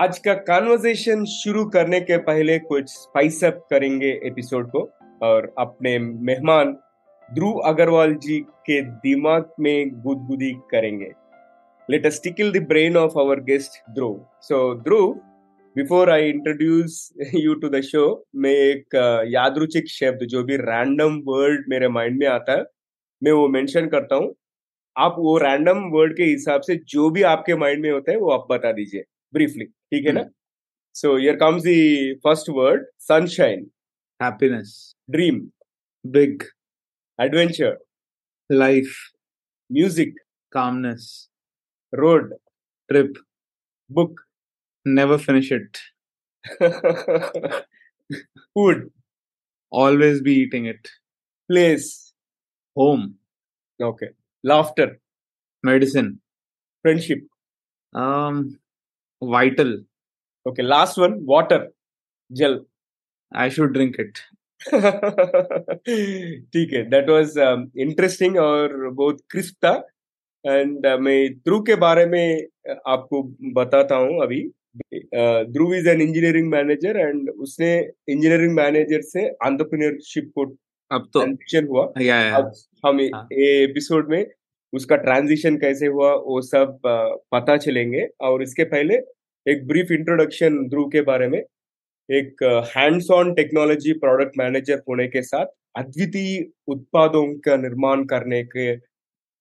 आज का कॉन्वर्जेशन शुरू करने के पहले कुछ स्पाइस अप करेंगे एपिसोड को। और अपने मेहमान ध्रुव अग्रवाल जी के दिमाग में गुदगुदी करेंगे। Let us tickle the brain of our guest Dhruv so Dhruv before I introduce you to the show मैं एक यादरुचिक शब्द, जो भी रैंडम वर्ड मेरे माइंड में आता है, मैं वो मेंशन करता हूँ। आप वो रैंडम वर्ड के हिसाब से जो भी आपके माइंड में होता है, वो आप बता दीजिए। ब्रीफली ठीक है ना so here comes the first word sunshine happiness dream big adventure life music calmness road trip book never finish it food always be eating it place home okay laughter medicine friendship um vital. Okay last one water जल i should drink it. ठीक है that was interesting और बहुत crisp था। And मैं ध्रुव के बारे में uh, आपको बताता हूँ अभी। Dhruv is an engineering manager and उसने इंजीनियरिंग मैनेजर से एंटरप्रेन्योरशिप को अब तो हुआ। या या अब हम हाँ। एपिसोड में उसका ट्रांजिशन कैसे हुआ, वो सब पता चलेंगे। और इसके पहले एक ब्रीफ इंट्रोडक्शन ध्रुव के बारे में। एक hands on technology product manager होने के साथ अद्वितीय उत्पादों का निर्माण करने के,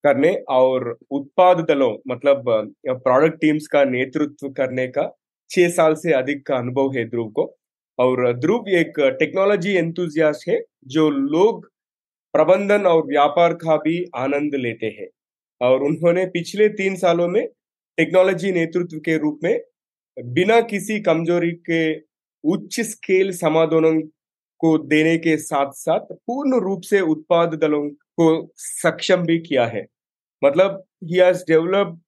करने और उत्पाद दलों मतलब प्रोडक्ट टीम्स का नेतृत्व करने का छह साल से अधिक का अनुभव है ध्रुव को। और ध्रुव एक टेक्नोलॉजी एंथुजियास्ट है, जो लोग प्रबंधन और व्यापार का भी आनंद लेते हैं। और उन्होंने पिछले तीन सालों में टेक्नोलॉजी नेतृत्व के रूप में बिना किसी कमज़ोरी के उच्च स्केल समाधानों को देने के साथ साथ पूर्ण रूप से उत्पाद दलों को सक्षम भी किया है। मतलब ही has developed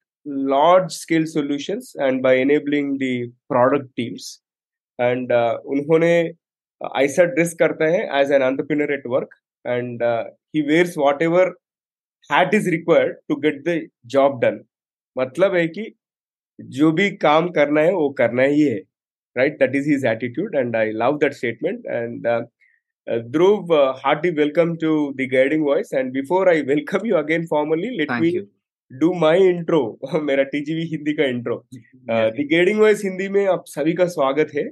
large scale solutions and by enabling the product teams and उन्होंने ऐसा ड्रेस करता है as an entrepreneur at work and he wears whatever hat is required to get the job done मतलब है कि जो भी काम करना है वो करना ही है। Right that is his attitude and I love that statement and Dhruv hearty welcome to the guiding voice and before I welcome you again formally let me do my intro मेरा टीजीवी हिंदी का intro the guiding voice Hindi में आप सभी का स्वागत है।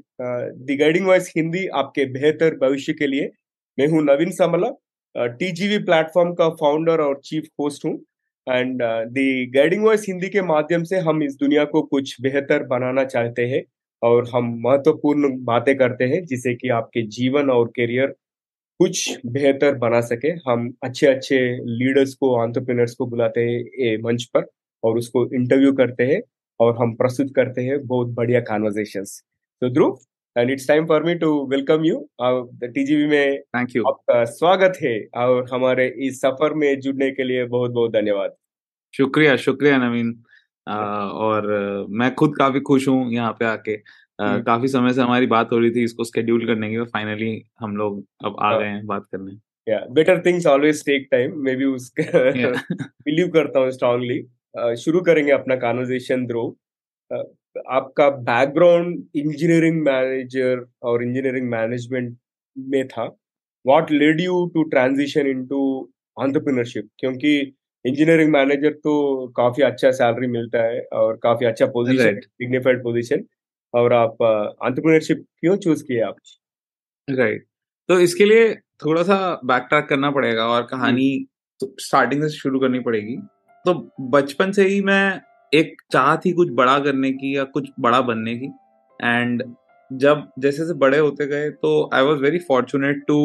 दी guiding voice Hindi आपके बेहतर भविष्य के लिए। मैं हूँ नवीन समला। टीजीवी प्लेटफॉर्म का फाउंडर और चीफ होस्ट हूँ। And the guiding voice Hindi के माध्यम से हम इस दुनिया को कुछ बेहतर बनाना चाहते हैं और हम महत्वपूर्ण बातें करते हैं जिसे कि आपके जीवन और करियर कुछ बेहतर बना सके। हम अच्छे अच्छे लीडर्स को एंटरप्रेन्योर्स को बुलाते हैं मंच पर और उसको इंटरव्यू करते हैं और हम प्रस्तुत करते हैं बहुत बढ़िया कॉन्वर्जेशंस तो Dhruv and it's time for me to welcome you TGV में thank you. आपका स्वागत है और हमारे इस सफ़र में जुड़ने के लिए बहुत बहुत धन्यवाद। शुक्रिया शुक्रिया नवीन। आ, और मैं खुद काफ़ी खुश हूँ यहाँ पे आके। आ, हम्म। काफ़ी समय से हमारी बात हो रही थी इसको शेड्यूल करने की फाइनली हम लोग अब आ। गए हैं बात करने। या better things always take time maybe उसके बिलीव करता हूँ स्ट्रांगली शुरू करेंगे अपना कॉन्वर्जेशन ध्रुव अ, आपका बैकग्राउंड इंजीनियरिंग मैनेजर और इंजीनियरिंग मैनेजमेंट में था। What led you to transition into entrepreneurship क्योंकि इंजीनियरिंग मैनेजर तो काफ़ी अच्छा सैलरी मिलता है और काफ़ी अच्छा पोजीशन. डिग्निफाइड पोजीशन और आप एंटरप्रेन्योरशिप क्यों चूज़ किए आप? राइट तो इसके लिए थोड़ा सा बैक ट्रैक करना पड़ेगा और कहानी तो स्टार्टिंग से शुरू करनी पड़ेगी। तो बचपन से ही मैं एक चाह थी कुछ बड़ा करने की या कुछ बड़ा बनने की। एंड जब जैसे जैसे बड़े होते गए तो I was very fortunate to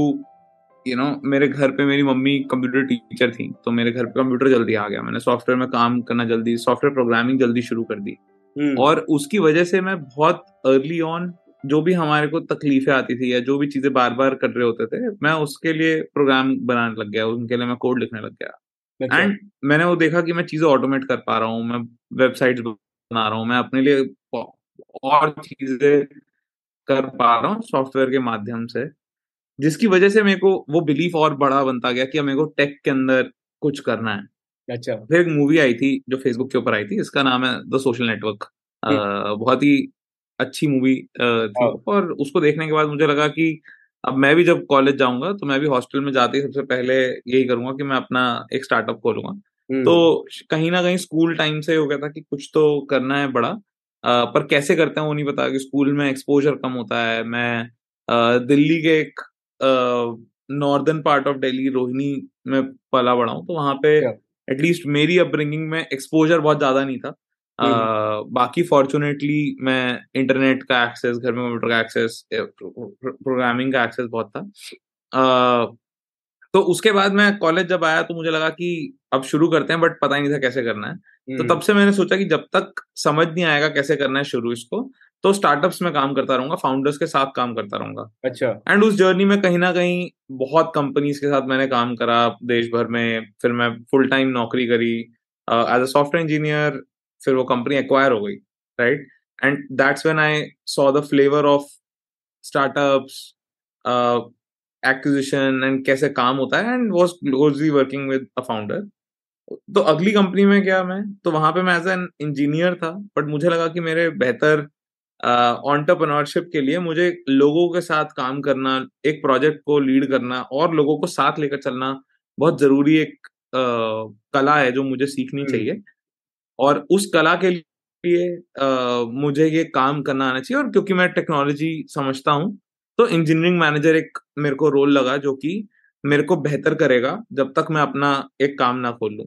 you know मेरे घर पे मेरी मम्मी कंप्यूटर टीचर थी तो मेरे घर पे कंप्यूटर जल्दी आ गया। मैंने सॉफ्टवेयर में काम करना जल्दी सॉफ्टवेयर प्रोग्रामिंग जल्दी शुरू कर दी। हम्म, और उसकी वजह से मैं बहुत अर्ली ऑन जो भी हमारे को तकलीफें आती थी या जो भी चीज़ें बार बार कर रहे होते थे मैं उसके लिए प्रोग्राम बनाने लग गया उनके लिए मैं कोड लिखने लग गया। एंड मैंने वो देखा कि मैं चीज़ें ऑटोमेट कर पा रहा हूँ मैं वेबसाइट्स बना रहा हूँ मैं अपने लिए और चीज़ें कर पा रहा हूँ सॉफ्टवेयर के माध्यम से जिसकी वजह से मेरे को वो बिलीफ और बड़ा बनता गया कि मेरे को टेक के अंदर कुछ करना है। अच्छा। फिर एक मूवी आई थी जो फेसबुक के ऊपर आई थी इसका नाम है द सोशल नेटवर्क बहुत ही अच्छी मूवी थी हाँ। और उसको देखने के बाद मुझे लगा कि अब मैं भी जब कॉलेज जाऊँगा तो मैं भी हॉस्टल में जाते ही सबसे पहले यही करूँगा कि मैं अपना एक स्टार्टअप खोलूँगा। हम्म, तो कहीं ना कहीं स्कूल टाइम से हो गया था कि कुछ तो करना है बड़ा। अ, पर कैसे करते हैं वो नहीं पता कि स्कूल में एक्सपोजर कम होता है। मैं अ, दिल्ली के एक northern part of Delhi Rohini में पला बड़ा हूँ तो वहाँ पे अच्छा, एटलीस्ट मेरी अपब्रिंगिंग में एक्सपोजर बहुत ज़्यादा नहीं था। बाकी फॉर्चुनेटली मैं इंटरनेट का एक्सेस घर में कंप्यूटर का एक्सेस प्रोग्रामिंग का एक्सेस बहुत था। अ, तो उसके बाद मैं कॉलेज जब आया तो मुझे लगा कि अब शुरू करते हैं बट पता ही नहीं था कैसे करना है। तो हम्म, तब से मैंने सोचा कि जब तक समझ नहीं आएगा कैसे करना है शुरू इसको तो स्टार्टअप्स में काम करता रहूँगा फाउंडर्स के साथ काम करता रहूँगा। अच्छा। एंड उस जर्नी में कहीं ना कहीं बहुत कंपनीज़ के साथ मैंने काम करा देश भर में फिर मैं फुल टाइम नौकरी करी एज अ सॉफ्टवेयर इंजीनियर फिर वो कंपनी एक्वायर हो गई right and that's when I saw the flavour of startups acquisition and कैसे काम होता है and was closely working with a founder तो अगली कंपनी में क्या मैं तो वहाँ पे मैं एज एन इंजीनियर था बट मुझे लगा कि मेरे बेहतर ऑन्टरप्रनोरशिप के लिए मुझे लोगों के साथ काम करना एक प्रोजेक्ट को लीड करना और लोगों को साथ लेकर चलना बहुत ज़रूरी एक uh, कला है जो मुझे सीखनी हम्म, चाहिए। और उस कला के लिए uh, मुझे ये काम करना आना चाहिए और क्योंकि मैं टेक्नोलॉजी समझता हूँ तो इंजीनियरिंग मैनेजर एक मेरे को रोल लगा जो कि मेरे को बेहतर करेगा जब तक मैं अपना एक काम ना खोल। लूँ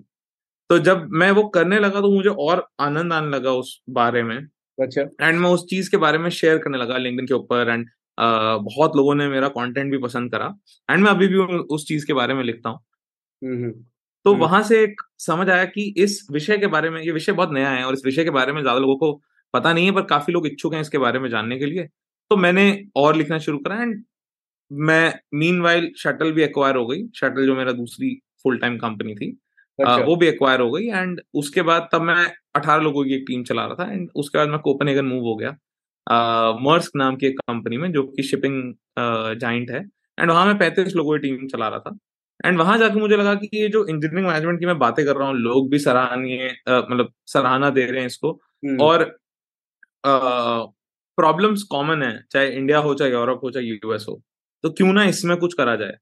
तो जब मैं वो करने लगा तो मुझे और आनंद आने लगा उस बारे में। अच्छा। एंड मैं उस चीज़ के बारे में शेयर करने लगा लिंक्डइन के ऊपर एंड बहुत लोगों ने मेरा कंटेंट भी पसंद करा। एंड मैं अभी भी उस चीज़ के बारे में लिखता हूँ। तो हम्म, वहाँ से एक समझ आया कि इस विषय के बारे में ये विषय बहुत नया है और इस विषय के बारे में ज़्यादा लोगों को पता नहीं है पर काफ़ी लोग इच्छुक हैं इसके बारे में जानने के लिए। तो मैंने और लिखना शुरू करा एंड मैं मीन वाइल शटल भी एक्वायर हो गई। शटल जो मेरा दूसरी फुल टाइम कंपनी थी अच्छा। वो भी एक्वायर हो गई एंड उसके बाद तब मैं अठारह लोगों की एक टीम चला रहा था एंड उसके बाद मैं कोपनहेगन मूव हो गया। मर्स्क नाम की एक कंपनी में जो कि शिपिंग जाइंट है। एंड वहाँ मैं पैंतीस लोगों की टीम चला रहा था। एंड वहाँ जाके मुझे लगा कि ये जो इंजीनियरिंग मैनेजमेंट की मैं बातें कर रहा हूँ लोग भी सराहनीय मतलब सराहना दे रहे हैं इसको। हम्म, और प्रॉब्लम्स कॉमन है चाहे इंडिया हो चाहे यूरोप हो चाहे यूएस हो। तो क्यों ना इसमें कुछ करा जाए?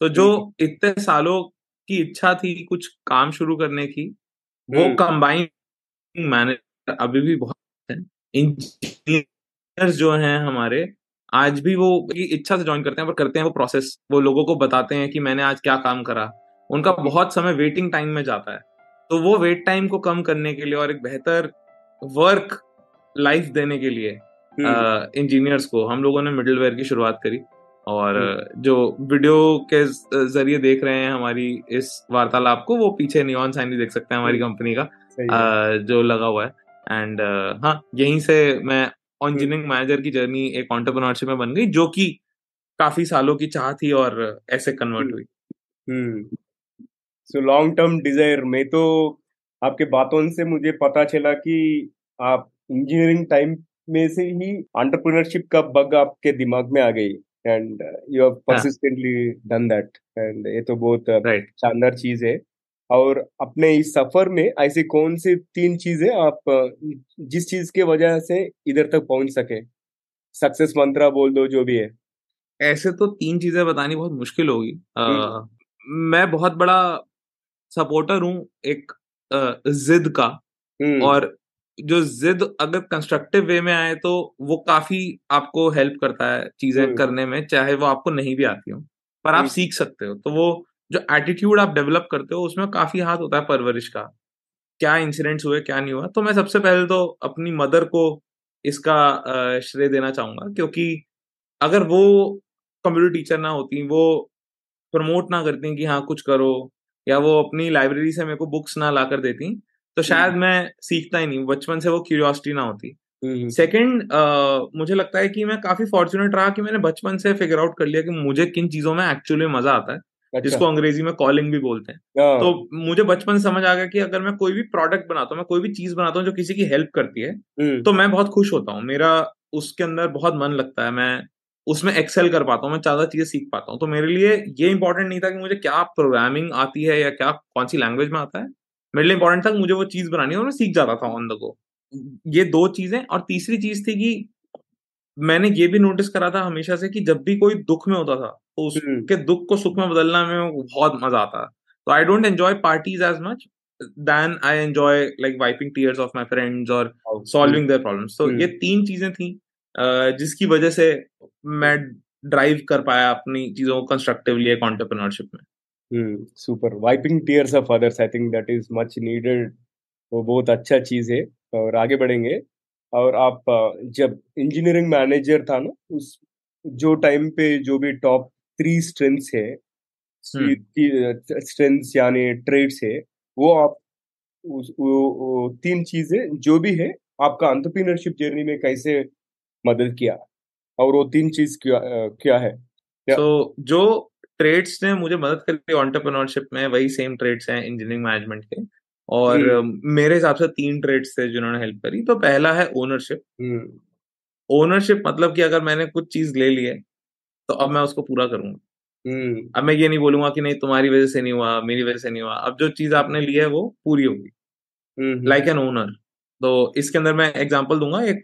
तो जो हम्म, इतने सालों की इच्छा थी कुछ काम शुरू करने की वो हम्म, कंबाइंड मैनेजर अभी भी बहुत है। इंजीनियर्स जो हैं हमारे आज भी वो इच्छा से ज्वाइन करते हैं पर करते हैं वो प्रोसेस वो लोगों को बताते हैं कि मैंने आज क्या काम करा। उनका बहुत समय वेटिंग टाइम में जाता है। तो वो वेट टाइम को कम करने के लिए और एक बेहतर वर्क लाइफ देने के लिए हम्म, इंजीनियर्स को हम लोगों ने मिडलवेयर की शुरुआत करी। और हम्म, जो वीडियो के ज़रिए देख रहे हैं हमारी इस वार्तालाप को वो पीछे नियॉन साइन भी देख सकते हैं हमारी हम्म, कंपनी का सही है। अ, जो लगा हुआ है। एंड हाँ यहीं से मैं हम्म, इंजीनियरिंग मैनेजर की जर्नी एक ऑन्टरप्रनोरशिप में बन गई जो कि काफ़ी सालों की चाह थी और ऐसे कन्वर्ट हम्म, हुई। हम्म। सो लॉन्ग टर्म डिज़ायर में तो आपके बातों से मुझे पता चला कि आप इंजीनियरिंग टाइम में से ही एंटरप्रेन्योरशिप का बग आपके दिमाग में आ गई and you have persistently done that and ये तो बहुत राइट शानदार चीज़ है। और अपने इस सफ़र में ऐसी कौन सी तीन चीज़ें आप जिस चीज़ के वजह से इधर तक पहुँच सके? सक्सेस मंत्रा बोल दो जो भी है। ऐसे तो तीन चीज़ें बतानी बहुत मुश्किल होगी। हम्म। मैं बहुत बड़ा सपोर्टर हूँ एक जिद का। हम्म। और जो जिद अगर कंस्ट्रक्टिव वे में आए तो वो काफ़ी आपको हेल्प करता है चीज़ें हम्म। करने में चाहे वो आपको नहीं भी आती हो पर आप सीख सकते हो। तो वो जो एटीट्यूड आप डेवलप करते हो उसमें काफ़ी हाथ होता है परवरिश का। क्या इंसिडेंट्स हुए क्या नहीं हुआ? तो मैं सबसे पहले तो अपनी मदर को इसका श्रेय देना चाहूँगा क्योंकि अगर वो कंप्यूटर टीचर ना होती वो प्रमोट ना करती कि हाँ कुछ करो या वो अपनी लाइब्रेरी से मेरे को बुक्स ना ला कर देती तो शायद मैं सीखता ही नहीं बचपन से वो क्यूरियोसिटी ना होती। हम्म सेकंड मुझे लगता है कि मैं काफ़ी फॉर्चुनेट रहा कि मैंने बचपन से फिगर आउट कर लिया कि मुझे किन चीज़ों में एक्चुअली मज़ा आता है। अच्छा। जिसको अंग्रेज़ी में कॉलिंग भी बोलते हैं। हाँ। तो मुझे बचपन से समझ आ गया कि अगर मैं कोई भी प्रोडक्ट बनाता हूँ मैं कोई भी चीज़ बनाता हूँ जो किसी की हेल्प करती है हम्म। तो मैं बहुत खुश होता हूँ। मेरा उसके अंदर बहुत मन लगता है मैं उसमें एक्सेल कर पाता हूँ मैं ज़्यादा चीज़ें सीख पाता हूँ। तो मेरे लिए ये इंपॉर्टेंट नहीं था कि मुझे क्या प्रोग्रामिंग आती है या क्या कौन सी लैंग्वेज में आता है। मेरे लिए इंपॉर्टेंट था कि मुझे वो चीज़ बनानी है और मैं सीख जाता था ऑन द गो ये दो चीज़ें और तीसरी चीज़ थी कि मैंने ये भी नोटिस करा था हमेशा से कि जब भी कोई दुख में होता था तो हम्म। उसके दुख को सुख में बदलना में बहुत मज़ा आता तो I don't enjoy parties as much then I enjoy like wiping tears of my friends और सॉल्विंग देयर प्रॉब्लम्स तो ये तीन चीज़ें थी जिसकी वजह से मैं ड्राइव कर पाया अपनी चीज़ों को कंस्ट्रक्टिवली एक ऑन्टरप्रेन्योरशिप में। Super wiping tears of others I think that is much needed वो बहुत अच्छा चीज़ है और आगे बढ़ेंगे। और आप जब इंजीनियरिंग मैनेजर था ना उस जो टाइम पे जो भी टॉप थ्री स्ट्रेंथ्स है स्ट्रेंथ्स यानी ट्रेड्स है वो आप उस वो, वो तीन चीज़ें जो भी है आपका अंतरप्रीनरशिप जर्नी में कैसे मदद किया और वो तीन चीज़ क्या क्या है? तो so, जो ट्रेड्स ने मुझे मदद करी ऑन्टरप्रेन्योरशिप में वही सेम ट्रेड्स हैं इंजीनियरिंग मैनेजमेंट के। और हम्म। मेरे हिसाब से तीन ट्रेड्स थे जिन्होंने हेल्प करी। तो पहला है ओनरशिप हम्म। ओनरशिप मतलब कि अगर मैंने कुछ चीज़ ले ली है तो अब मैं उसको पूरा करूँगा। हम्म। अब मैं ये नहीं बोलूँगा कि नहीं तुम्हारी वजह से नहीं हुआ मेरी वजह से नहीं हुआ। अब जो चीज़ आपने ली है वो पूरी होगी। हम्म लाइक एन ओनर तो इसके अंदर मैं एग्ज़ाम्पल दूँगा। एक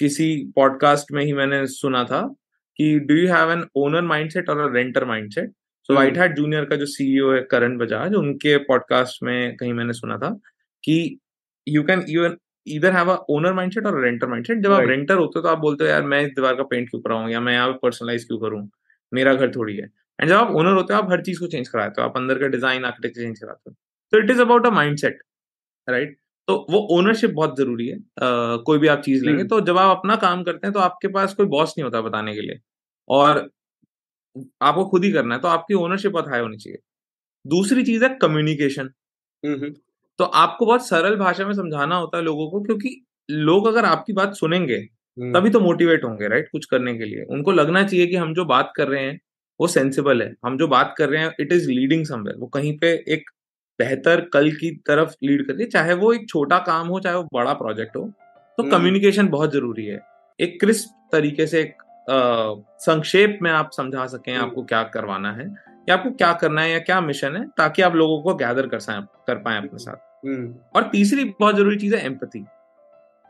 किसी पॉडकास्ट में ही मैंने सुना था कि do you have an owner mindset और a renter mindset so. White hat junior का जो सीईओ है करण बजाज उनके पॉडकास्ट में कहीं मैंने सुना था कि you can you either have a owner mindset और रेंटर माइंडसेट जब आप रेंटर होते हो तो आप बोलते हो यार मैं इस दीवार का पेंट क्यों कराऊं? या मैं यहाँ पे पर्सनलाइज क्यों करूँ? मेरा घर थोड़ी है. एंड जब आप ओनर होते हो आप हर चीज़ को चेंज कराते हो। आप अंदर का डिज़ाइन आर्किटेक्चर चेंज कराते हो। तो it is about a mindset right तो वो ओनरशिप बहुत ज़रूरी है। अ, कोई भी आप चीज़ लेंगे हम्म। तो जब आप अपना काम करते हैं तो आपके पास कोई बॉस नहीं होता बताने के लिए। और आपको खुद ही करना है तो आपकी ओनरशिप बहुत हाई होनी चाहिए। दूसरी चीज़ है कम्युनिकेशन हम्म तो आपको बहुत सरल भाषा में समझाना होता है लोगों को क्योंकि लोग अगर आपकी बात सुनेंगे हम्म। तभी तो मोटिवेट होंगे राइट कुछ करने के लिए। उनको लगना चाहिए कि हम जो बात कर रहे हैं वो सेंसिबल है। हम जो बात कर रहे हैं इट इज़ लीडिंग समवेयर वो कहीं पे एक बेहतर कल की तरफ़ लीड कर रही है। चाहे वो एक छोटा काम हो चाहे वो बड़ा प्रोजेक्ट हो तो हम्म। कम्युनिकेशन बहुत ज़रूरी है। एक क्रिस्प तरीके से एक संक्षेप में आप समझा सकें हम्म। आपको क्या करवाना है या आपको क्या करना है या क्या मिशन है ताकि आप लोगों को गैदर कर कर पाए अपने साथ हम्म और तीसरी बहुत ज़रूरी चीज़ है एम्पथी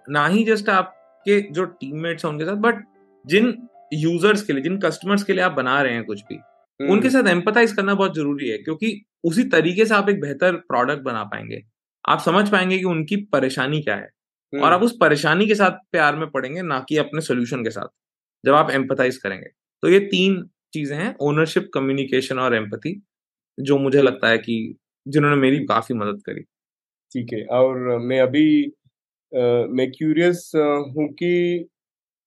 ना ही जस्ट आपके जो टीममेट्स हैं उनके साथ बट जिन यूज़र्स के लिए जिन कस्टमर्स के लिए आप बना रहे हैं कुछ भी हम्म। उनके साथ एम्पथाइज करना बहुत ज़रूरी है क्योंकि उसी तरीके से आप एक बेहतर प्रोडक्ट बना पाएँगे आप समझ पाएँगे कि उनकी परेशानी क्या है हम्म। और आप उस परेशानी के साथ प्यार में पड़ेंगे ना कि अपने सोल्यूशन के साथ जब आप एम्पथाइज करेंगे। तो ये तीन चीज़ें हैं ओनरशिप कम्युनिकेशन और एम्पथी जो मुझे लगता है कि जिन्होंने मेरी काफ़ी मदद करी। ठीक है और मैं अभी अ, मैं क्यूरियस हूँ कि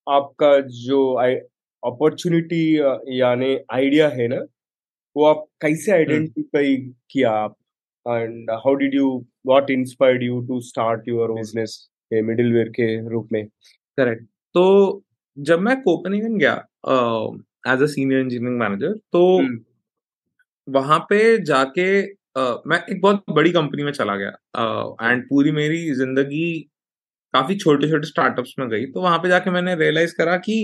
आपका जो अपॉर्चुनिटी यानी आइडिया है ना वो आप कैसे आइडेंटिफाई किया आप? And how did you what inspired you to start your business middleware के रूप में? करेक्ट तो जब मैं कोपेनिगन गया as a senior engineering manager तो हम्म, वहाँ पे जाके अ, मैं एक बहुत बड़ी कंपनी में चला गया एंड पूरी मेरी ज़िंदगी काफ़ी छोटे छोटे स्टार्टअप्स में गई। तो वहाँ पे जाके मैंने रियलाइज़ करा कि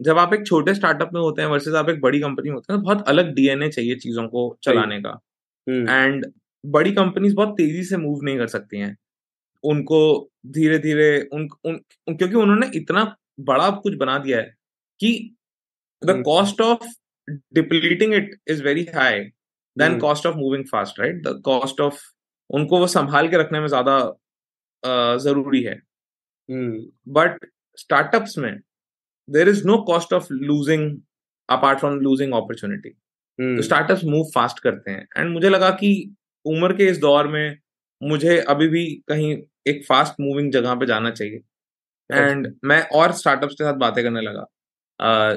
जब आप एक छोटे स्टार्टअप में होते हैं वर्सेस आप एक बड़ी कंपनी में होते हैं तो बहुत अलग डीएनए चाहिए चीज़ों को चलाने का। हम्म, एंड बड़ी कंपनीज़ बहुत तेज़ी से मूव नहीं कर सकती हैं। उनको धीरे धीरे उन, उन, उन क्योंकि उन्होंने इतना बड़ा कुछ बना दिया है कि the hmm, cost of depleting it is very high then hmm, cost of moving fast right the cost of उनको वो संभाल के रखने में ज़्यादा ज़रूरी है। हम्म, बट स्टार्टअप्स में there is no cost of losing apart from losing opportunity तो हम्म, स्टार्टअप्स मूव फास्ट करते हैं। एंड मुझे लगा कि उम्र के इस दौर में मुझे अभी भी कहीं एक फास्ट मूविंग जगह पे जाना चाहिए। एंड मैं और स्टार्टअप्स के साथ बातें करने लगा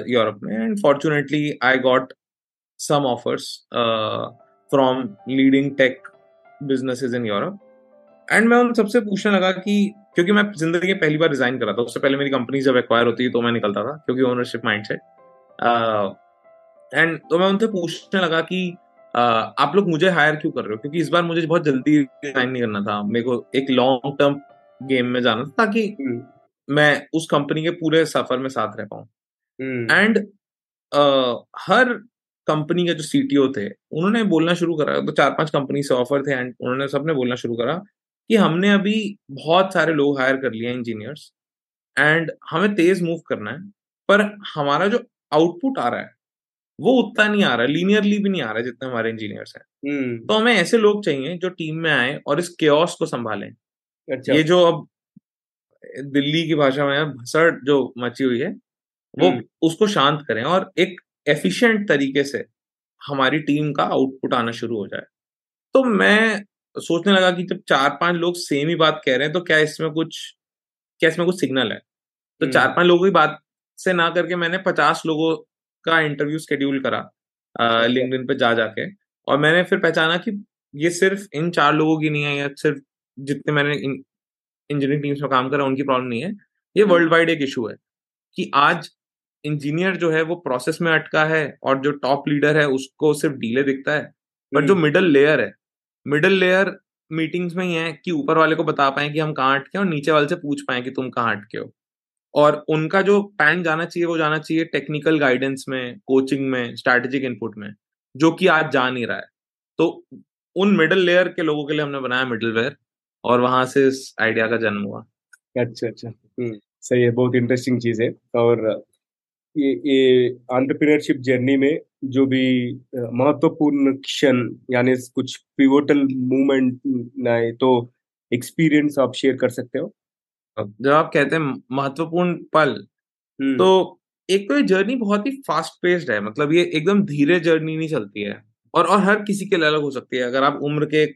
यूरोप में। And fortunately I got some offers from leading tech businesses in Europe and मैं उन सबसे पूछने लगा कि क्योंकि मैं ज़िंदगी में पहली बार रिजाइन करा था उससे पहले मेरी कंपनी जब एक्वायर होती है तो मैं निकलता था क्योंकि ओनरशिप माइंडसेट एंड तो मैं उनसे पूछने लगा कि uh, आप लोग मुझे हायर क्यों कर रहे हो? क्योंकि इस बार मुझे बहुत जल्दी रिजाइन नहीं करना था। मेरे को एक लॉन्ग टर्म गेम में जाना था ताकि हम्म, मैं उस कंपनी के पूरे सफ़र में साथ रह पाऊँ। एंड हर कंपनी के जो सीटीओ थे उन्होंने बोलना शुरू करा। तो चार पाँच कंपनी से ऑफ़र थे एंड उन्होंने सबने बोलना शुरू करा कि हमने अभी बहुत सारे लोग हायर कर लिए इंजीनियर्स एंड हमें तेज मूव करना है पर हमारा जो आउटपुट आ रहा है वो उतना नहीं आ रहा है लीनियरली भी नहीं आ रहा है जितने हमारे इंजीनियर्स हैं। हम्म। तो हमें ऐसे लोग चाहिए जो टीम में आए और इस केओस को संभालें। अच्छा। ये जो अब दिल्ली की भाषा में भसड़ जो मची हुई है वो हम्म, उसको शांत करें और एक एफिशिएंट तरीके से हमारी टीम का आउटपुट आना शुरू हो जाए। तो मैं सोचने लगा कि जब चार पाँच लोग सेम ही बात कह रहे हैं तो क्या इसमें कुछ क्या इसमें कुछ सिग्नल है? तो हम्म, चार पाँच लोगों की बात से ना करके मैंने पचास लोगों का इंटरव्यू शेड्यूल करा अच्छा। लिंक्डइन पे जा जाके और मैंने फिर पहचाना कि ये सिर्फ़ इन चार लोगों की नहीं है या सिर्फ़ जितने मैंने इंजीनियरिंग टीम्स में काम करा उनकी प्रॉब्लम नहीं है। ये हम्म, वर्ल्ड वाइड एक इशू है कि आज इंजीनियर जो है वो प्रोसेस में अटका है और जो टॉप लीडर है उसको सिर्फ़ डीले दिखता है। बट जो हम्म, मिडल लेयर है मिडल लेयर मीटिंग्स में ही है कि ऊपर वाले को बता पाए कि हम कहाँ अटके और नीचे वाले से पूछ पाए कि तुम कहाँ अटके हो। और उनका जो पैन जाना चाहिए वो जाना चाहिए टेक्निकल गाइडेंस में कोचिंग में स्ट्रैटेजिक इनपुट में जो कि आज जा नहीं रहा है। तो उन मिडिल लेयर के लोगों के लिए हमने बनाया मिडिल वेयर और वहाँ से इस आइडिया का जन्म हुआ। अच्छा अच्छा। हम्म, सही है बहुत इंटरेस्टिंग चीज़ है। और ये ये एंटरप्रेन्योरशिप जर्नी में जो भी महत्वपूर्ण क्षण यानी कुछ पिवोटल मूवमेंट नहीं तो एक्सपीरियंस आप शेयर कर सकते हो? जब आप कहते हैं महत्वपूर्ण पल हम्म। तो एक तो ये जर्नी बहुत ही फास्ट पेस्ड है मतलब ये एकदम धीरे जर्नी नहीं चलती है। और और हर किसी के लिए अलग हो सकती है। अगर आप उम्र के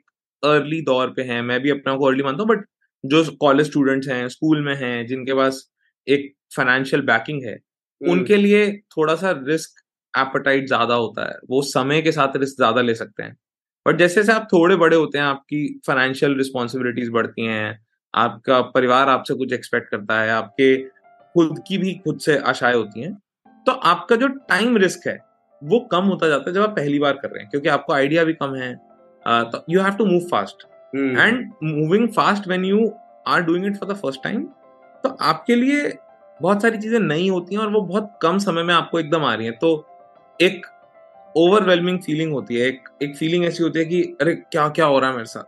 अर्ली दौर पे हैं। मैं भी अपने को अर्ली मानता हूँ बट जो कॉलेज स्टूडेंट्स हैं स्कूल में हैं जिनके पास एक फाइनेंशियल बैकिंग है हम्म, उनके लिए थोड़ा सा रिस्क एपेटाइट ज़्यादा होता है। वो समय के साथ रिस्क ज़्यादा ले सकते हैं। बट जैसे जैसे आप थोड़े बड़े होते हैं आपकी फाइनेंशियल रिस्पॉन्सिबिलिटीज बढ़ती हैं आपका परिवार आपसे कुछ एक्सपेक्ट करता है आपके खुद की भी खुद से आशाएँ होती हैं तो आपका जो टाइम रिस्क है वो कम होता जाता है जब आप पहली बार कर रहे हैं क्योंकि आपको आइडिया भी कम है तो you have to move fast and moving fast when you are doing it for the first time तो आपके लिए बहुत सारी चीज़ें नई होती हैं और वो बहुत कम समय में आपको एकदम आ रही हैं। तो एक ओवरवेलमिंग फीलिंग होती है। एक एक फीलिंग ऐसी होती है कि अरे क्या क्या हो रहा है मेरे साथ?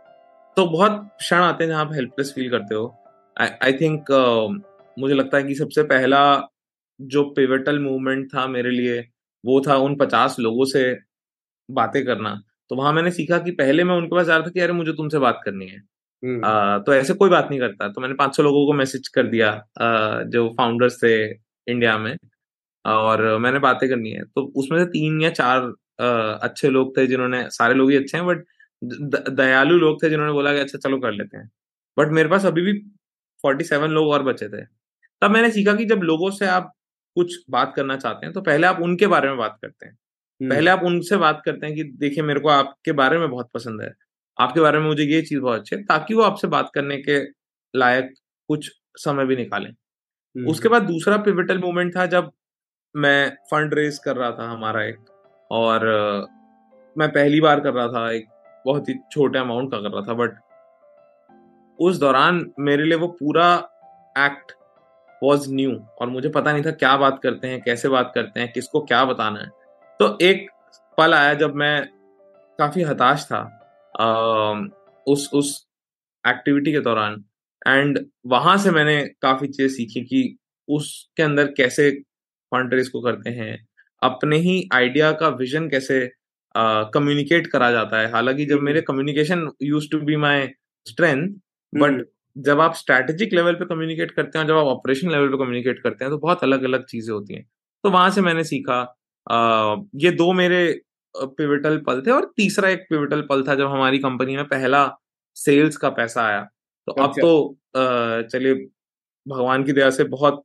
तो बहुत क्षण आते हैं जहाँ आप हेल्पलेस फील करते हो। आई थिंक uh, मुझे लगता है कि सबसे पहला जो पिवटल मूवमेंट था मेरे लिए वो था उन पचास लोगों से बातें करना। तो वहाँ मैंने सीखा कि पहले मैं उनके पास जा रहा था कि अरे मुझे तुमसे बात करनी है। हम्म, आ, तो ऐसे कोई बात नहीं करता। तो मैंने 500 लोगों को मैसेज कर दिया आ, जो फाउंडर्स थे इंडिया में और मैंने बातें करनी है। तो उसमें से तीन या चार आ, अच्छे लोग थे जिन्होंने सारे लोग ही अच्छे हैं बट दयालु लोग थे जिन्होंने बोला कि अच्छा चलो कर लेते हैं। बट मेरे पास अभी भी फोर्टी सेवन लोग और बचे थे। तब मैंने सीखा कि जब लोगों से आप कुछ बात करना चाहते हैं तो पहले आप उनके बारे में बात करते हैं। पहले आप उनसे बात करते हैं कि देखिए मेरे को आपके बारे में बहुत पसंद है। आपके बारे में मुझे ये चीज़ बहुत अच्छी है। ताकि वो आपसे बात करने के लायक कुछ समय भी निकालें। उसके बाद दूसरा पिवटल मोमेंट था जब मैं फंड रेज कर रहा था हमारा एक और मैं पहली बार कर रहा था एक बहुत ही छोटे अमाउंट का कर रहा था बट उस दौरान मेरे लिए वो पूरा एक्ट वॉज़ न्यू और मुझे पता नहीं था क्या बात करते हैं कैसे बात करते हैं किसको क्या बताना है। तो एक पल आया जब मैं काफ़ी हताश था अम, उस उस एक्टिविटी के दौरान। एंड वहाँ से मैंने काफ़ी चीज़ें सीखी कि उसके अंदर कैसे फंड रेज को करते हैं अपने ही आइडिया का विजन कैसे कम्युनिकेट uh, करा जाता है। हालाँकि जब मेरे communication used to be my strength but जब आप स्ट्रैटेजिक लेवल पे कम्युनिकेट करते हैं और जब आप ऑपरेशन लेवल पे कम्युनिकेट करते हैं तो बहुत अलग अलग चीज़ें होती हैं। तो वहाँ से मैंने सीखा ये दो मेरे पिविटल पल थे और तीसरा एक पिविटल पल था जब हमारी कंपनी में पहला सेल्स का पैसा आया। तो अब अच्छा। तो चलिए भगवान की दया से बहुत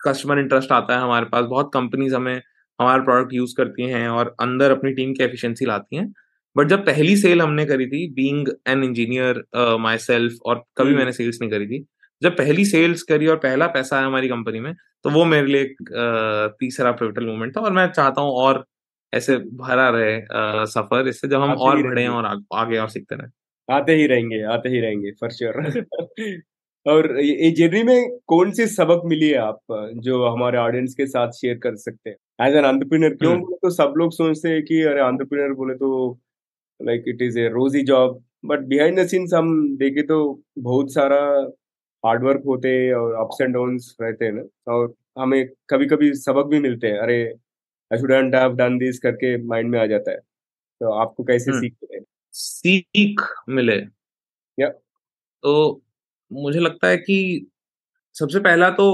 कस्टमर इंटरेस्ट आता है हमारे पास। बहुत कंपनीज़ हमें हमारा प्रोडक्ट यूज़ करती हैं और अंदर अपनी टीम की एफिशिएंसी लाती हैं। बट जब पहली सेल हमने करी थी being an engineer myself और कभी मैंने सेल्स नहीं करी थी जब पहली सेल्स करी और पहला पैसा आया हमारी कंपनी में तो वो मेरे लिए एक तीसरा पिवटल मोमेंट था और मैं चाहता हूँ और ऐसे भरा रहे सफ़र। इससे जब हम और बढ़े और आग- आगे और सीखते रहे। आते ही रहेंगे आते ही रहेंगे फॉर श्योर और ये जर्नी में कौन सी सबक मिली है आप जो हमारे ऑडियंस के साथ शेयर कर सकते हैं? एज एन एंटरप्रेन्योर क्यों हम्म। बोले तो सब लोग सोचते हैं कि अरे एंटरप्रेन्योर बोले तो like it is a rosy job but behind the scenes हम देखे तो बहुत सारा हार्डवर्क होते हैं और अप्स एंड डाउन्स रहते हैं ना। और हमें कभी कभी सबक भी मिलते हैं। अरे I should have done this करके माइंड में आ जाता है। तो आपको कैसे हम्म। सीख मिले सीख मिले। या तो मुझे लगता है कि सबसे पहला तो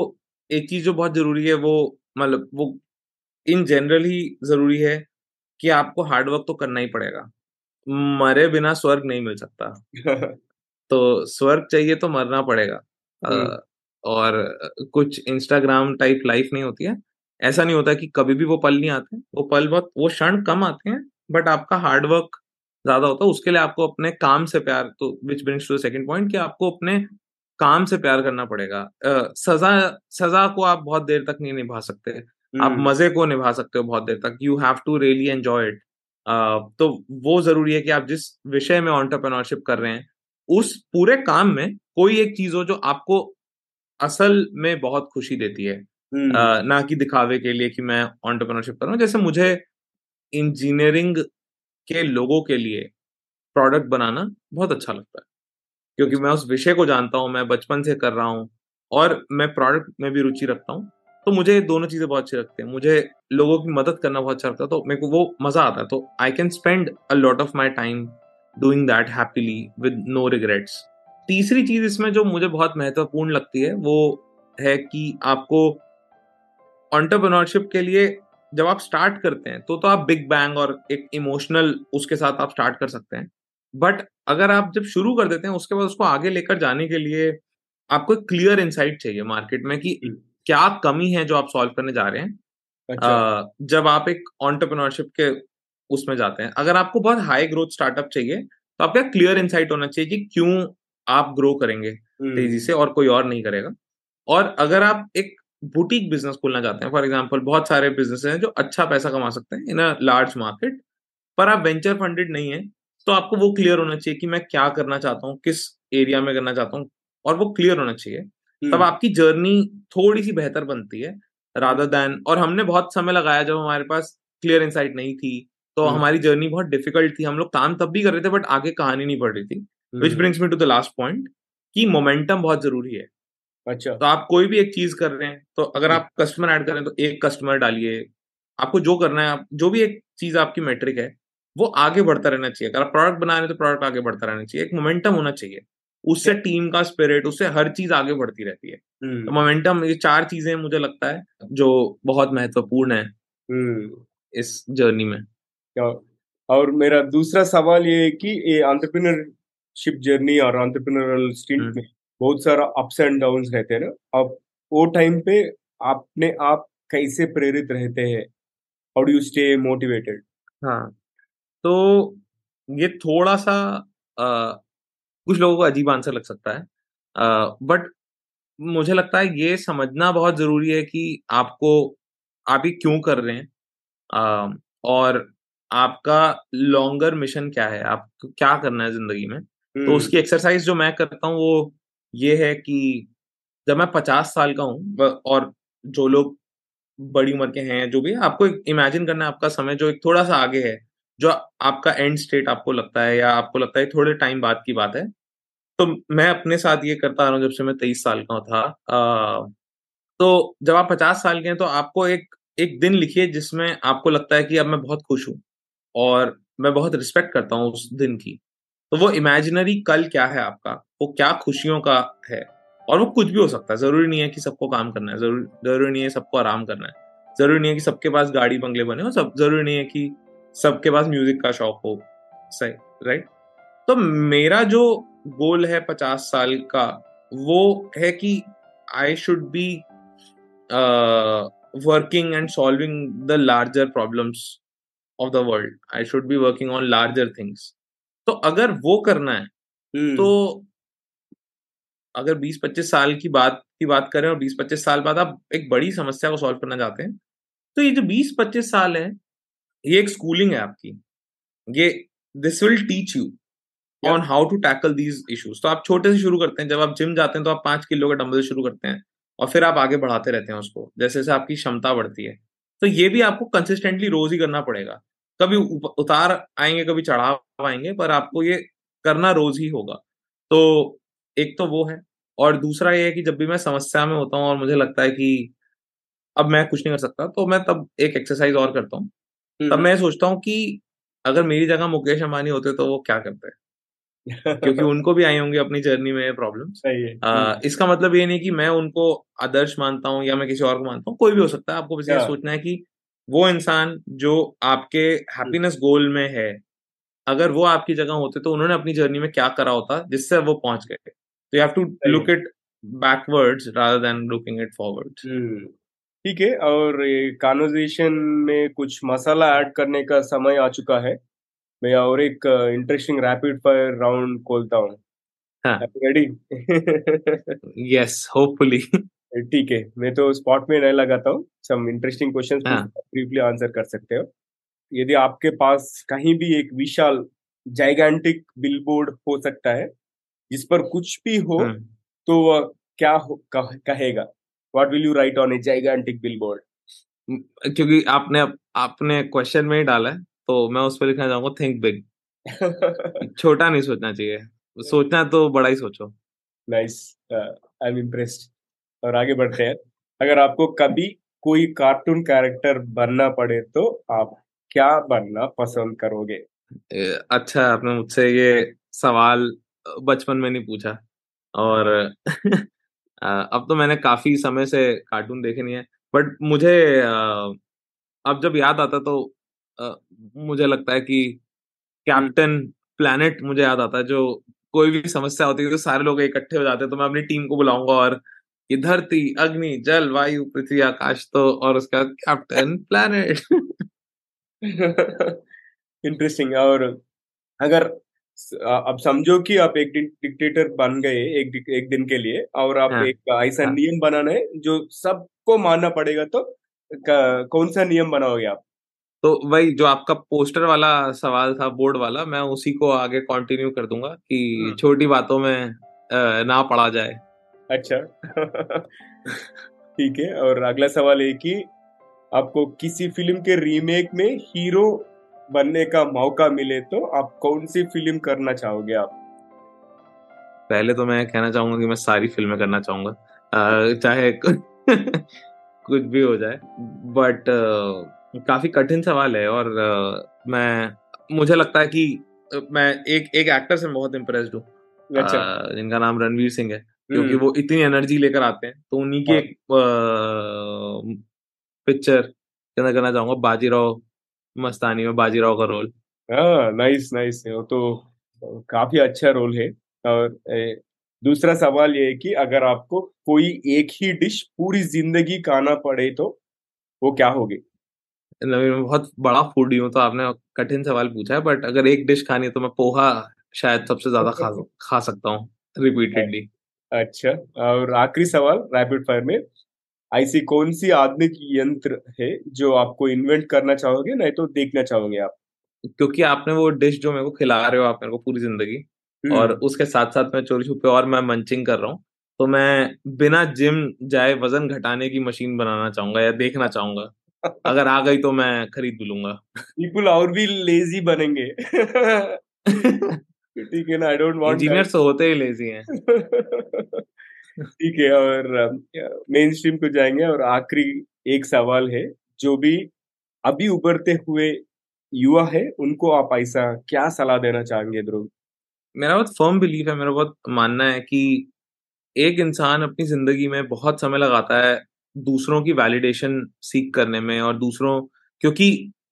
एक चीज़ जो बहुत ज़रूरी है वो मतलब वो इन जनरल ही ज़रूरी है कि आपको हार्डवर्क तो करना ही पड़ेगा। मरे बिना स्वर्ग नहीं मिल सकता। तो स्वर्ग चाहिए तो मरना पड़ेगा। और कुछ इंस्टाग्राम टाइप लाइफ नहीं होती है। ऐसा नहीं होता कि कभी भी वो पल नहीं आते। वो पल बहुत वो क्षण कम आते हैं बट आपका हार्डवर्क ज़्यादा होता है। उसके लिए आपको अपने काम से प्यार तो which brings to second point कि आपको अपने काम से प्यार करना पड़ेगा। सजा सजा को आप बहुत देर तक नहीं निभा सकते। आप हम्म, मज़े को निभा सकते हो बहुत देर तक। You have to really enjoy it तो वो ज़रूरी है कि आप जिस विषय में ऑन्टरप्रेन्योरशिप कर रहे हैं उस पूरे काम में कोई एक चीज़ हो जो आपको असल में बहुत खुशी देती है। हम्म, अ, ना कि दिखावे के लिए कि मैं ऑन्टरप्रेन्योरशिप कर रहा हूँ। जैसे मुझे इंजीनियरिंग के लोगों के लिए प्रोडक्ट बनाना बहुत अच्छा लगता है। क्योंकि मैं उस विषय को जानता हूँ मैं बचपन से कर रहा हूँ और मैं प्रोडक्ट में भी रुचि रखता हूँ। तो मुझे ये दोनों चीज़ें बहुत अच्छी लगती हैं। मुझे लोगों की मदद करना बहुत अच्छा लगता है। तो मेरे को वो मज़ा आता है। तो I can spend a lot of my time doing that happily with no regrets तीसरी चीज़ इसमें जो मुझे बहुत महत्वपूर्ण लगती है वो है कि आपको ऑन्टरप्रनोरशिप के लिए जब आप स्टार्ट करते हैं तो तो आप बिग बैंग और एक इमोशनल उसके साथ आप स्टार्ट कर सकते हैं। बट अगर आप जब शुरू कर देते हैं उसके बाद उसको आगे लेकर जाने के लिए आपको एक क्लियर इंसाइट चाहिए मार्केट में कि हम्म, क्या कमी है जो आप सॉल्व करने जा रहे हैं। अच्छा। अ, जब आप एक ऑन्टरप्रनोरशिप के उसमें जाते हैं। अगर आपको बहुत हाई ग्रोथ स्टार्टअप चाहिए तो आपका क्लियर इंसाइट होना चाहिए कि क्यों आप ग्रो करेंगे हम्म, तेज़ी से और कोई और नहीं करेगा। और अगर आप एक बुटीक बिज़नेस खोलना चाहते हैं फॉर एग्ज़ाम्पल बहुत सारे बिज़नेस हैं जो अच्छा पैसा कमा सकते हैं इन अ लार्ज मार्केट पर आप वेंचर फंडेड नहीं है तो आपको वो क्लियर होना चाहिए कि मैं क्या करना चाहता हूँ किस एरिया में करना चाहता हूँ और वो क्लियर होना चाहिए। तब हम्म, आपकी जर्नी थोड़ी सी बेहतर बनती है राधा दैन और हमने बहुत समय लगाया जब हमारे पास क्लियर इंसाइट नहीं थी तो हम्म, हमारी जर्नी बहुत डिफ़िकल्ट थी। हम लोग काम तब भी कर रहे थे बट आगे कहानी नहीं बढ़ रही थी। Which brings me to the last point कि मोमेंटम बहुत ज़रूरी है। अच्छा। तो आप कोई भी एक चीज़ कर रहे हैं तो अगर हम्म, आप कस्टमर ऐड कर रहे हैं तो एक कस्टमर डालिए। आपको जो करना है आप जो भी एक चीज़ आपकी मेट्रिक है वो आगे बढ़ता रहना चाहिए। अगर आप प्रोडक्ट बना रहे हैं तो प्रोडक्ट आगे बढ़ता रहना चाहिए। एक मोमेंटम होना चाहिए। उससे टीम का स्पिरिट उससे हर चीज़ आगे बढ़ती रहती है। तो हम्म, मोमेंटम ये चार चीज़ें मुझे लगता है जो बहुत महत्वपूर्ण है इस जर्नी में। और मेरा दूसरा सवाल ये है कि ये एंटरप्रेन्योरशिप जर्नी और एंटरप्रेन्योरल स्टिंट हम्म, में बहुत सारा अप्स एंड डाउन्स रहते हैं ना। अब वो टाइम पे अपने आप कैसे प्रेरित रहते हैं? How do you stay motivated हाँ तो ये थोड़ा सा अ, कुछ लोगों को अजीब आंसर लग सकता है। आ, बट मुझे लगता है ये समझना बहुत ज़रूरी है कि आपको आप ये क्यों कर रहे हैं? अ, और आपका लॉन्गर मिशन क्या है? आपको क्या करना है ज़िंदगी में? तो हम्म। उसकी एक्सरसाइज जो मैं करता हूँ वो ये है कि जब मैं पचास साल का हूँ और जो लोग बड़ी उम्र के हैं जो भी आपको इमेजिन करना है आपका समय जो एक थोड़ा सा आगे है जो आपका एंड स्टेट आपको लगता है या आपको लगता है थोड़े टाइम बाद की बात है तो मैं अपने साथ ये करता आ रहा हूँ जब से मैं तेईस साल का था। अ, तो जब आप पचास साल के हैं तो आपको एक एक दिन लिखिए जिसमें आपको लगता है कि अब मैं बहुत खुश हूँ। और मैं बहुत रिस्पेक्ट करता हूँ उस दिन की। तो वो इमेजिनरी कल क्या है आपका? वो क्या खुशियों का है? और वो कुछ भी हो सकता है। ज़रूरी नहीं है कि सबको काम करना है। ज़रूरी ज़रूरी नहीं है सबको आराम करना है। ज़रूरी नहीं है कि सबके पास गाड़ी बंगले बने हो। सब, ज़रूरी नहीं है कि सबके पास म्यूज़िक का शौक हो। सही राइट तो मेरा जो गोल है पचास साल का, वो है कि I should be working and solving the larger problems of the world I should be working on larger things तो अगर वो करना है तो हम्म अगर 20-25 साल की बात की बात करें और 20-25 साल बाद आप एक बड़ी समस्या को सॉल्व करना चाहते हैं तो ये जो 20-25 साल है ये एक स्कूलिंग है आपकी। ये this will teach you on how to tackle these issues तो आप छोटे से शुरू करते हैं जब आप जिम जाते हैं तो आप पाँच किलो के डंबल से शुरू करते हैं और फिर आप आगे बढ़ाते रहते हैं उसको जैसे जैसे आपकी क्षमता बढ़ती है। तो ये भी आपको कंसिस्टेंटली रोज ही करना पड़ेगा। कभी उतार आएँगे कभी चढ़ाव आएँगे पर आपको ये करना रोज ही होगा। तो एक तो वो है और दूसरा ये है कि जब भी मैं समस्या में होता हूँ और मुझे लगता है कि अब मैं कुछ नहीं कर सकता तो मैं तब एक एक्सरसाइज और करता हूँ। तब हम्म। मैं सोचता हूँ कि अगर मेरी जगह मुकेश अंबानी होते तो वो क्या करते? क्योंकि उनको भी आई होंगी अपनी जर्नी में है। हम्म, इसका मतलब ये नहीं कि मैं उनको आदर्श मानता हूँ या मैं किसी और को मानता हूँ कोई भी हो सकता है। आपको बस ये सोचना है कि वो इंसान जो आपके हैप्पीनेस गोल में है अगर वो आपकी जगह होते तो उन्होंने अपनी जर्नी में क्या करा होता जिससे वो पहुँच गए। तो you have to look it backwards rather than looking it forwards hmm. ठीक है और ये कॉन्वर्जेशन में कुछ मसाला ऐड करने का समय आ चुका है। मैं और एक इंटरेस्टिंग रैपिड फायर राउंड खोलता हूँ। हाँ। रेडी यस होपफुली ठीक है मैं तो स्पॉट में नहीं लगाता हूँ। सम इंटरेस्टिंग क्वेश्चंस हाँ। ब्रीफली आंसर कर सकते हो। यदि आपके पास कहीं भी एक विशाल जाइगेंटिक बिलबोर्ड हो सकता है जिस पर कुछ भी हो हम्म तो वह क्या हो, कह, कहेगा? What will you write on a gigantic billboard क्योंकि आपने आपने क्वेश्चन में ही डाला है। तो मैं उस पर लिखना चाहूँगा थिंक बिग छोटा नहीं सोचना चाहिए। सोचना तो बड़ा ही सोचो। नाइस आई एम इम्प्रेस्ड और आगे बढ़ते हैं। अगर आपको कभी कोई कार्टून कैरेक्टर बनना पड़े तो आप क्या बनना पसंद करोगे? अच्छा आपने मुझसे ये सवाल बचपन में नहीं पूछा। और अब तो मैंने काफ़ी समय से कार्टून देखे नहीं है। बट मुझे अब जब याद आता तो अ, मुझे लगता है कि कैप्टन प्लैनेट मुझे याद आता है जो कोई भी समस्या होती है तो सारे लोग इकट्ठे हो जाते हैं तो मैं अपनी टीम को बुलाऊँगा और ये धरती अग्नि जल वायु पृथ्वी आकाश तो और उसका कैप्टन प्लैनेट। इंटरेस्टिंग और अगर अब समझो कि आप एक डिक्टेटर बन गए एक एक दिन के लिए और आप हाँ एक ऐसा हाँ। नियम बनाना है जो सबको मानना पड़ेगा तो कौन सा नियम बनाओगे आप? तो वही जो आपका पोस्टर वाला सवाल था बोर्ड वाला मैं उसी को आगे कंटिन्यू कर दूँगा कि हम्म। छोटी बातों में ना पड़ा जाए। अच्छा। ठीक है और अगला सवाल है कि आपको किसी फ़िल्म के रीमेक में हीरो बनने का मौका मिले तो आप कौन सी फ़िल्म करना चाहोगे आप? पहले तो मैं कहना चाहूँगा कि मैं सारी फ़िल्में करना चाहूँगा। चाहे कुछ भी हो जाए बट काफ़ी कठिन सवाल है और अ, मैं मुझे लगता है कि मैं एक एक एक्टर से बहुत इम्प्रेस्ड हूँ। अच्छा। जिनका नाम रणवीर सिंह है क्योंकि हम्म। वो इतनी एनर्जी लेकर आते हैं तो उन्हीं की हाँ। एक पिक्चर के अंदर करना चाहूँगा बाजीराव मस्तानी में बाजीराव का रोल हाँ नाइस नाइस वो तो काफ़ी अच्छा रोल है। और ए, दूसरा सवाल ये है कि अगर आपको कोई एक ही डिश पूरी ज़िंदगी खाना पड़े तो वो क्या होगी? मैं बहुत बड़ा फूडी हूँ तो आपने कठिन सवाल पूछा है बट अगर एक डिश खानी है तो मैं पोहा शायद सबसे ज़्यादा खा खा सकता हूँ रिपीटेडली अच्छा और आखिरी सवाल रैपिड फायर में। ऐसी कौन सी आधुनिक यंत्र है जो आपको इन्वेंट करना चाहोगे नहीं तो देखना चाहोगे आप? क्योंकि आपने वो डिश जो मेरे को खिला रहे हो आप मेरे को पूरी ज़िंदगी और हम्म। उसके साथ साथ मैं चोरी छुपे और मैं मंचिंग कर रहा हूँ तो मैं बिना जिम जाए वज़न घटाने की मशीन बनाना चाहूँगा या देखना चाहूँगा। अगर आ गई तो मैं खरीद भी लूँगा। पीपल और भी लेजी बनेंगे। ठीक है ना आई डोंट वांट इंजीनियर तो होते ही लेजी हैं। ठीक है और मेन स्ट्रीम को जाएँगे और आखिरी एक सवाल है जो भी अभी उभरते हुए युवा है उनको आप ऐसा क्या सलाह देना चाहेंगे ध्रुव? मेरा बहुत फर्म बिलीफ है मेरा बहुत मानना है कि एक इंसान अपनी ज़िंदगी में बहुत समय लगाता है दूसरों की वैलिडेशन सीख करने में और दूसरों क्योंकि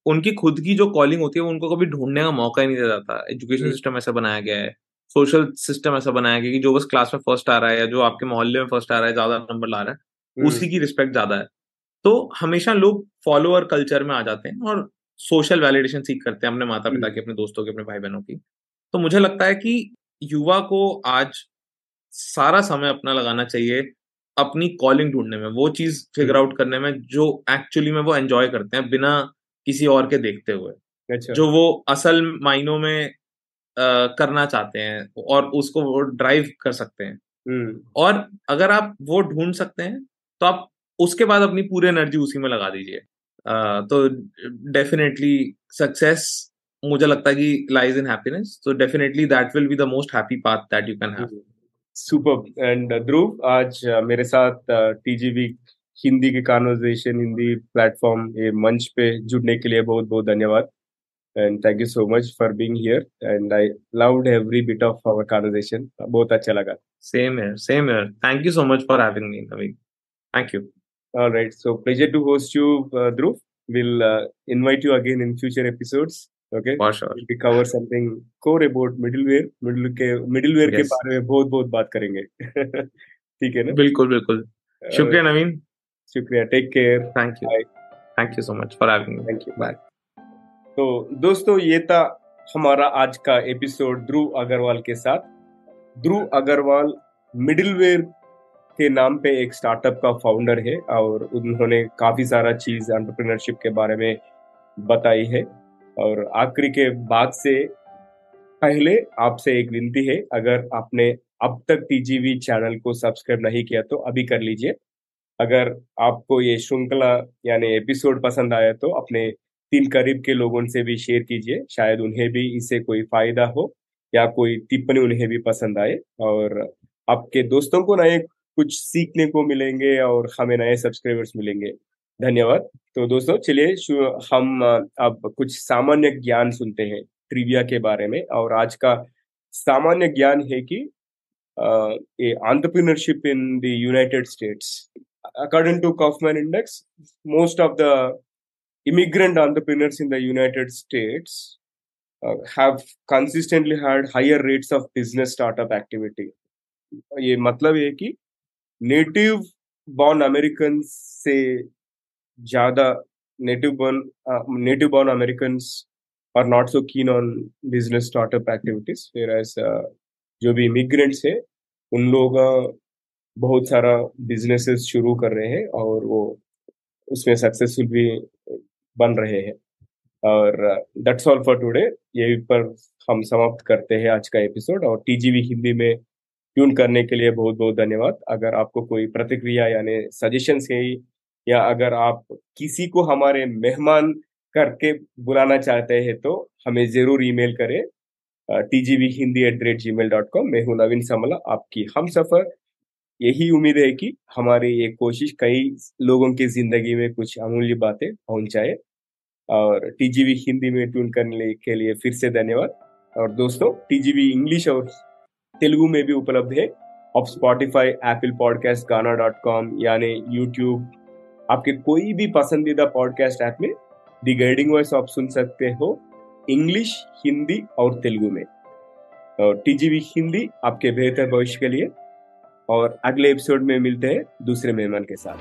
उनकी खुद की जो कॉलिंग होती है उनको कभी ढूँढने का मौका ही नहीं दिया जाता। एजुकेशन सिस्टम ऐसा बनाया गया है सोशल सिस्टम ऐसा बनाया गया कि जो बस क्लास में फ़र्स्ट आ रहा है या जो आपके मोहल्ले में फ़र्स्ट आ रहा है ज़्यादा नंबर ला रहा है हम्म। उसी की रिस्पेक्ट ज़्यादा है। तो हमेशा लोग फॉलोअर कल्चर में आ जाते हैं और सोशल वैलिडेशन सीख करते हैं अपने माता पिता हम्म। की अपने दोस्तों की अपने भाई बहनों की। तो मुझे लगता है कि युवा को आज सारा समय अपना लगाना चाहिए अपनी कॉलिंग ढूँढने में वो चीज़ फिगर आउट करने में जो एक्चुअली में वो एंजॉय करते हैं बिना किसी और के देखते हुए। अच्छा। जो वो असल मायनों में अ, करना चाहते हैं और उसको वो ड्राइव कर सकते हैं। हम्म। और अगर आप वो ढूंढ सकते हैं तो आप उसके बाद अपनी पूरी एनर्जी उसी में लगा दीजिए। तो डेफिनेटली सक्सेस मुझे लगता है कि लाइज इन हैप्पीनेस तो definitely that will be the most happy path that you can have. Super and Dhruv आज uh, मेरे साथ टीजीवी uh, हिंदी के कॉन्वर्जेशन हिंदी प्लेटफॉर्म ये मंच पे जुड़ने के लिए बहुत बहुत धन्यवाद। And thank you so much for being here and I loved every bit of our conversation बहुत अच्छा लगा। सेम है सेम है thank you so much for having me Naveen thank you alright so pleasure to host you Dhruv we'll uh, invite you again in future episodes. Okay? for sure we cover something core about middleware middle के middleware yes. के बारे में बहुत बहुत बात करेंगे। ठीक है ना? बिल्कुल बिल्कुल। शुक्रिया नवीन। शुक्रिया take care thank you thank you so much for having me thank you bye तो दोस्तों ये था हमारा आज का एपिसोड ध्रुव अग्रवाल के साथ। ध्रुव अग्रवाल मिडिलवेयर के नाम पे एक स्टार्टअप का फाउंडर है और उन्होंने काफ़ी सारा चीज़ एंटरप्रेन्योरशिप के बारे में बताई है। और आखिरी के बाद से पहले आपसे एक विनती है, अगर आपने अब तक टीजीवी चैनल को सब्सक्राइब नहीं किया तो अभी कर लीजिए। अगर आपको ये श्रृंखला यानी एपिसोड पसंद आया तो अपने तीन करीब के लोगों से भी शेयर कीजिए, शायद उन्हें भी इससे कोई फ़ायदा हो या कोई टिप्पणी उन्हें भी पसंद आए। और आपके दोस्तों को नए कुछ सीखने को मिलेंगे और हमें नए सब्सक्राइबर्स मिलेंगे। धन्यवाद तो दोस्तों चलिए हम अब कुछ सामान्य ज्ञान सुनते हैं ट्रिविया के बारे में और आज का सामान्य ज्ञान है कि entrepreneurship in the United States according to Kauffman index most of the entrepreneurs in the United States uh, have consistently had higher rates of business startup activity. ये मतलब ये कि नेटिव बॉर्न अमेरिकन से ज़्यादा native born native born American are not so keen on business startup activities फिर ऐसा जो भी इमिग्रेंट्स है उन लोग uh, बहुत सारा बिजनेसेस शुरू कर रहे हैं और वो उसमें सक्सेसफुल भी बन रहे हैं। और दैट्स ऑल फॉर टुडे यही पर हम समाप्त करते हैं आज का एपिसोड और टीजीवी हिंदी में ट्यून करने के लिए बहुत बहुत धन्यवाद। अगर आपको कोई प्रतिक्रिया यानी सजेशन है या अगर आप किसी को हमारे मेहमान करके बुलाना चाहते हैं तो हमें ज़रूर ईमेल करें T G V Hindi at the rate Gmail dot com मैं हूँ नवीन समला, आपकी हम सफ़र। यही उम्मीद है कि हमारी ये कोशिश कई लोगों की ज़िंदगी में कुछ अमूल्य बातें पहुँचाए। और टी जी टीजीवी हिंदी में ट्यून करने के लिए फिर से धन्यवाद। और दोस्तों टी जी टीजीवी इंग्लिश और तेलुगु में भी उपलब्ध है। आप Spotify Apple podcast Gaana dot com यानी यूट्यूब आपके कोई भी पसंदीदा पॉडकास्ट ऐप में दी गाइडिंग वॉइस आप सुन सकते हो इंग्लिश हिंदी और तेलुगु में। और टीजीवी हिंदी आपके बेहतर भविष्य के लिए। और अगले एपिसोड में मिलते हैं दूसरे मेहमान के साथ।